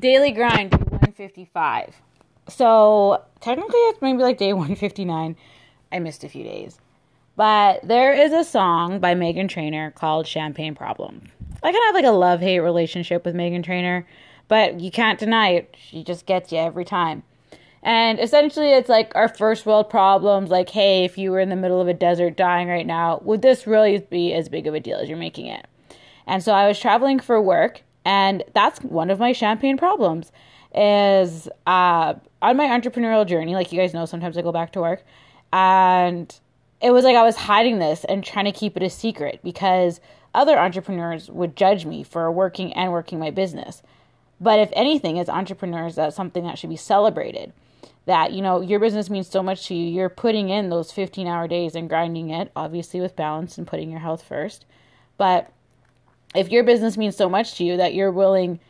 daily grind 155. So technically it's maybe like day 159. I missed a few days. But there is a song by Meghan Trainor called Champagne Problem. I kind of have like a love hate relationship with Meghan Trainor, but you can't deny it. She just gets you every time. And essentially, it's like our first world problems. Like, hey, if you were in the middle of a desert dying right now, would this really be as big of a deal as you're making it? And so I was traveling for work, and that's one of my champagne problems. Is uh, on my entrepreneurial journey, like you guys know, sometimes I go back to work, and it was like I was hiding this and trying to keep it a secret because other entrepreneurs would judge me for working and working my business. But if anything, as entrepreneurs, that's something that should be celebrated. That, you know, your business means so much to you. You're putting in those 15 hour days and grinding it, obviously with balance and putting your health first. But if your business means so much to you that you're willing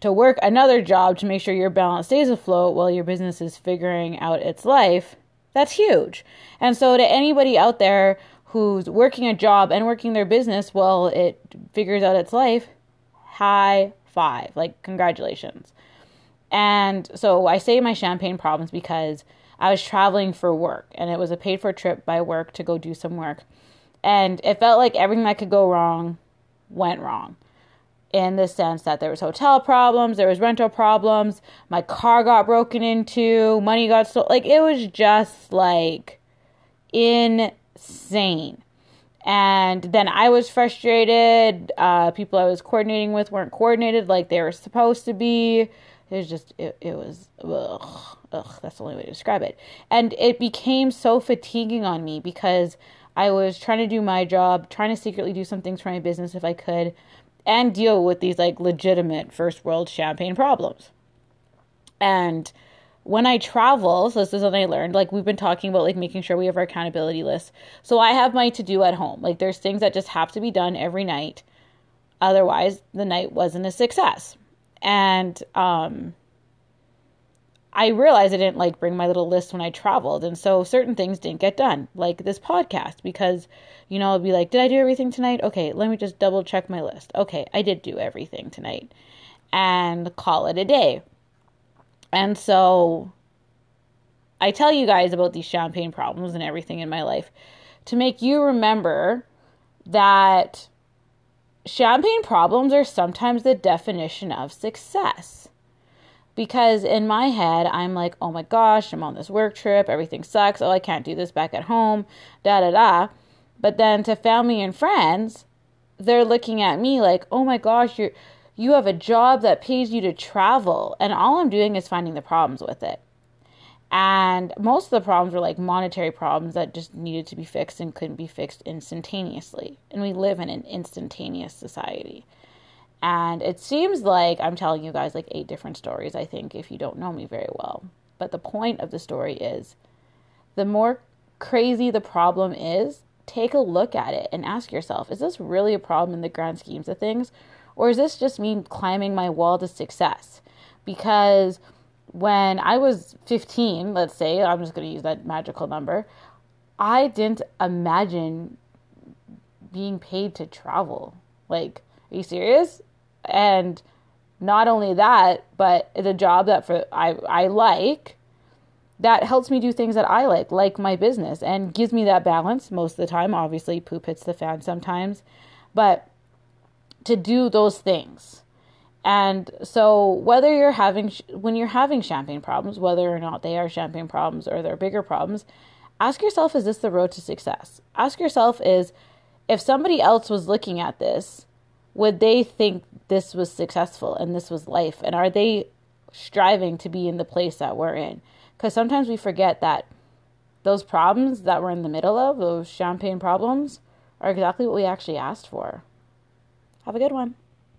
to work another job to make sure your balance stays afloat while your business is figuring out its life, that's huge. And so, to anybody out there who's working a job and working their business while it figures out its life, high five. Like, congratulations. And so, I say my champagne problems because I was traveling for work and it was a paid for trip by work to go do some work. And it felt like everything that could go wrong went wrong in the sense that there was hotel problems, there was rental problems, my car got broken into, money got stolen. Like it was just like insane. And then I was frustrated. Uh, people I was coordinating with weren't coordinated like they were supposed to be. It was just, it, it was, ugh, ugh, that's the only way to describe it. And it became so fatiguing on me because I was trying to do my job, trying to secretly do some things for my business if I could, and deal with these like legitimate first world champagne problems. And when I travel, so this is something I learned, like we've been talking about like making sure we have our accountability list. So I have my to do at home. Like there's things that just have to be done every night. Otherwise, the night wasn't a success. And um I realized I didn't like bring my little list when I traveled. And so certain things didn't get done, like this podcast, because, you know, I'll be like, did I do everything tonight? Okay, let me just double check my list. Okay, I did do everything tonight. And call it a day. And so I tell you guys about these champagne problems and everything in my life to make you remember that champagne problems are sometimes the definition of success because in my head i'm like oh my gosh i'm on this work trip everything sucks oh i can't do this back at home da da da. But then to family and friends they're looking at me like oh my gosh you're you have a job that pays you to travel. And all i'm doing is finding the problems with it. And most of the problems were like monetary problems that just needed to be fixed and couldn't be fixed instantaneously. And we live in an instantaneous society and it seems like I'm telling you guys like eight different stories, I think, if you don't know me very well. But the point of the story is the more crazy the problem is, take a look at it and ask yourself is this really a problem in the grand schemes of things? Or is this just me climbing my wall to success? Because when I was 15, let's say, I'm just going to use that magical number, I didn't imagine being paid to travel. Like, are you serious? and not only that, but the job that for I I like that helps me do things that I like, like my business, and gives me that balance most of the time. Obviously, poop hits the fan sometimes, but to do those things. And so, whether you're having, when you're having champagne problems, whether or not they are champagne problems or they're bigger problems, ask yourself, is this the road to success? Ask yourself, is if somebody else was looking at this, would they think this was successful and this was life? And are they striving to be in the place that we're in? Because sometimes we forget that those problems that we're in the middle of, those champagne problems, are exactly what we actually asked for. Have a good one.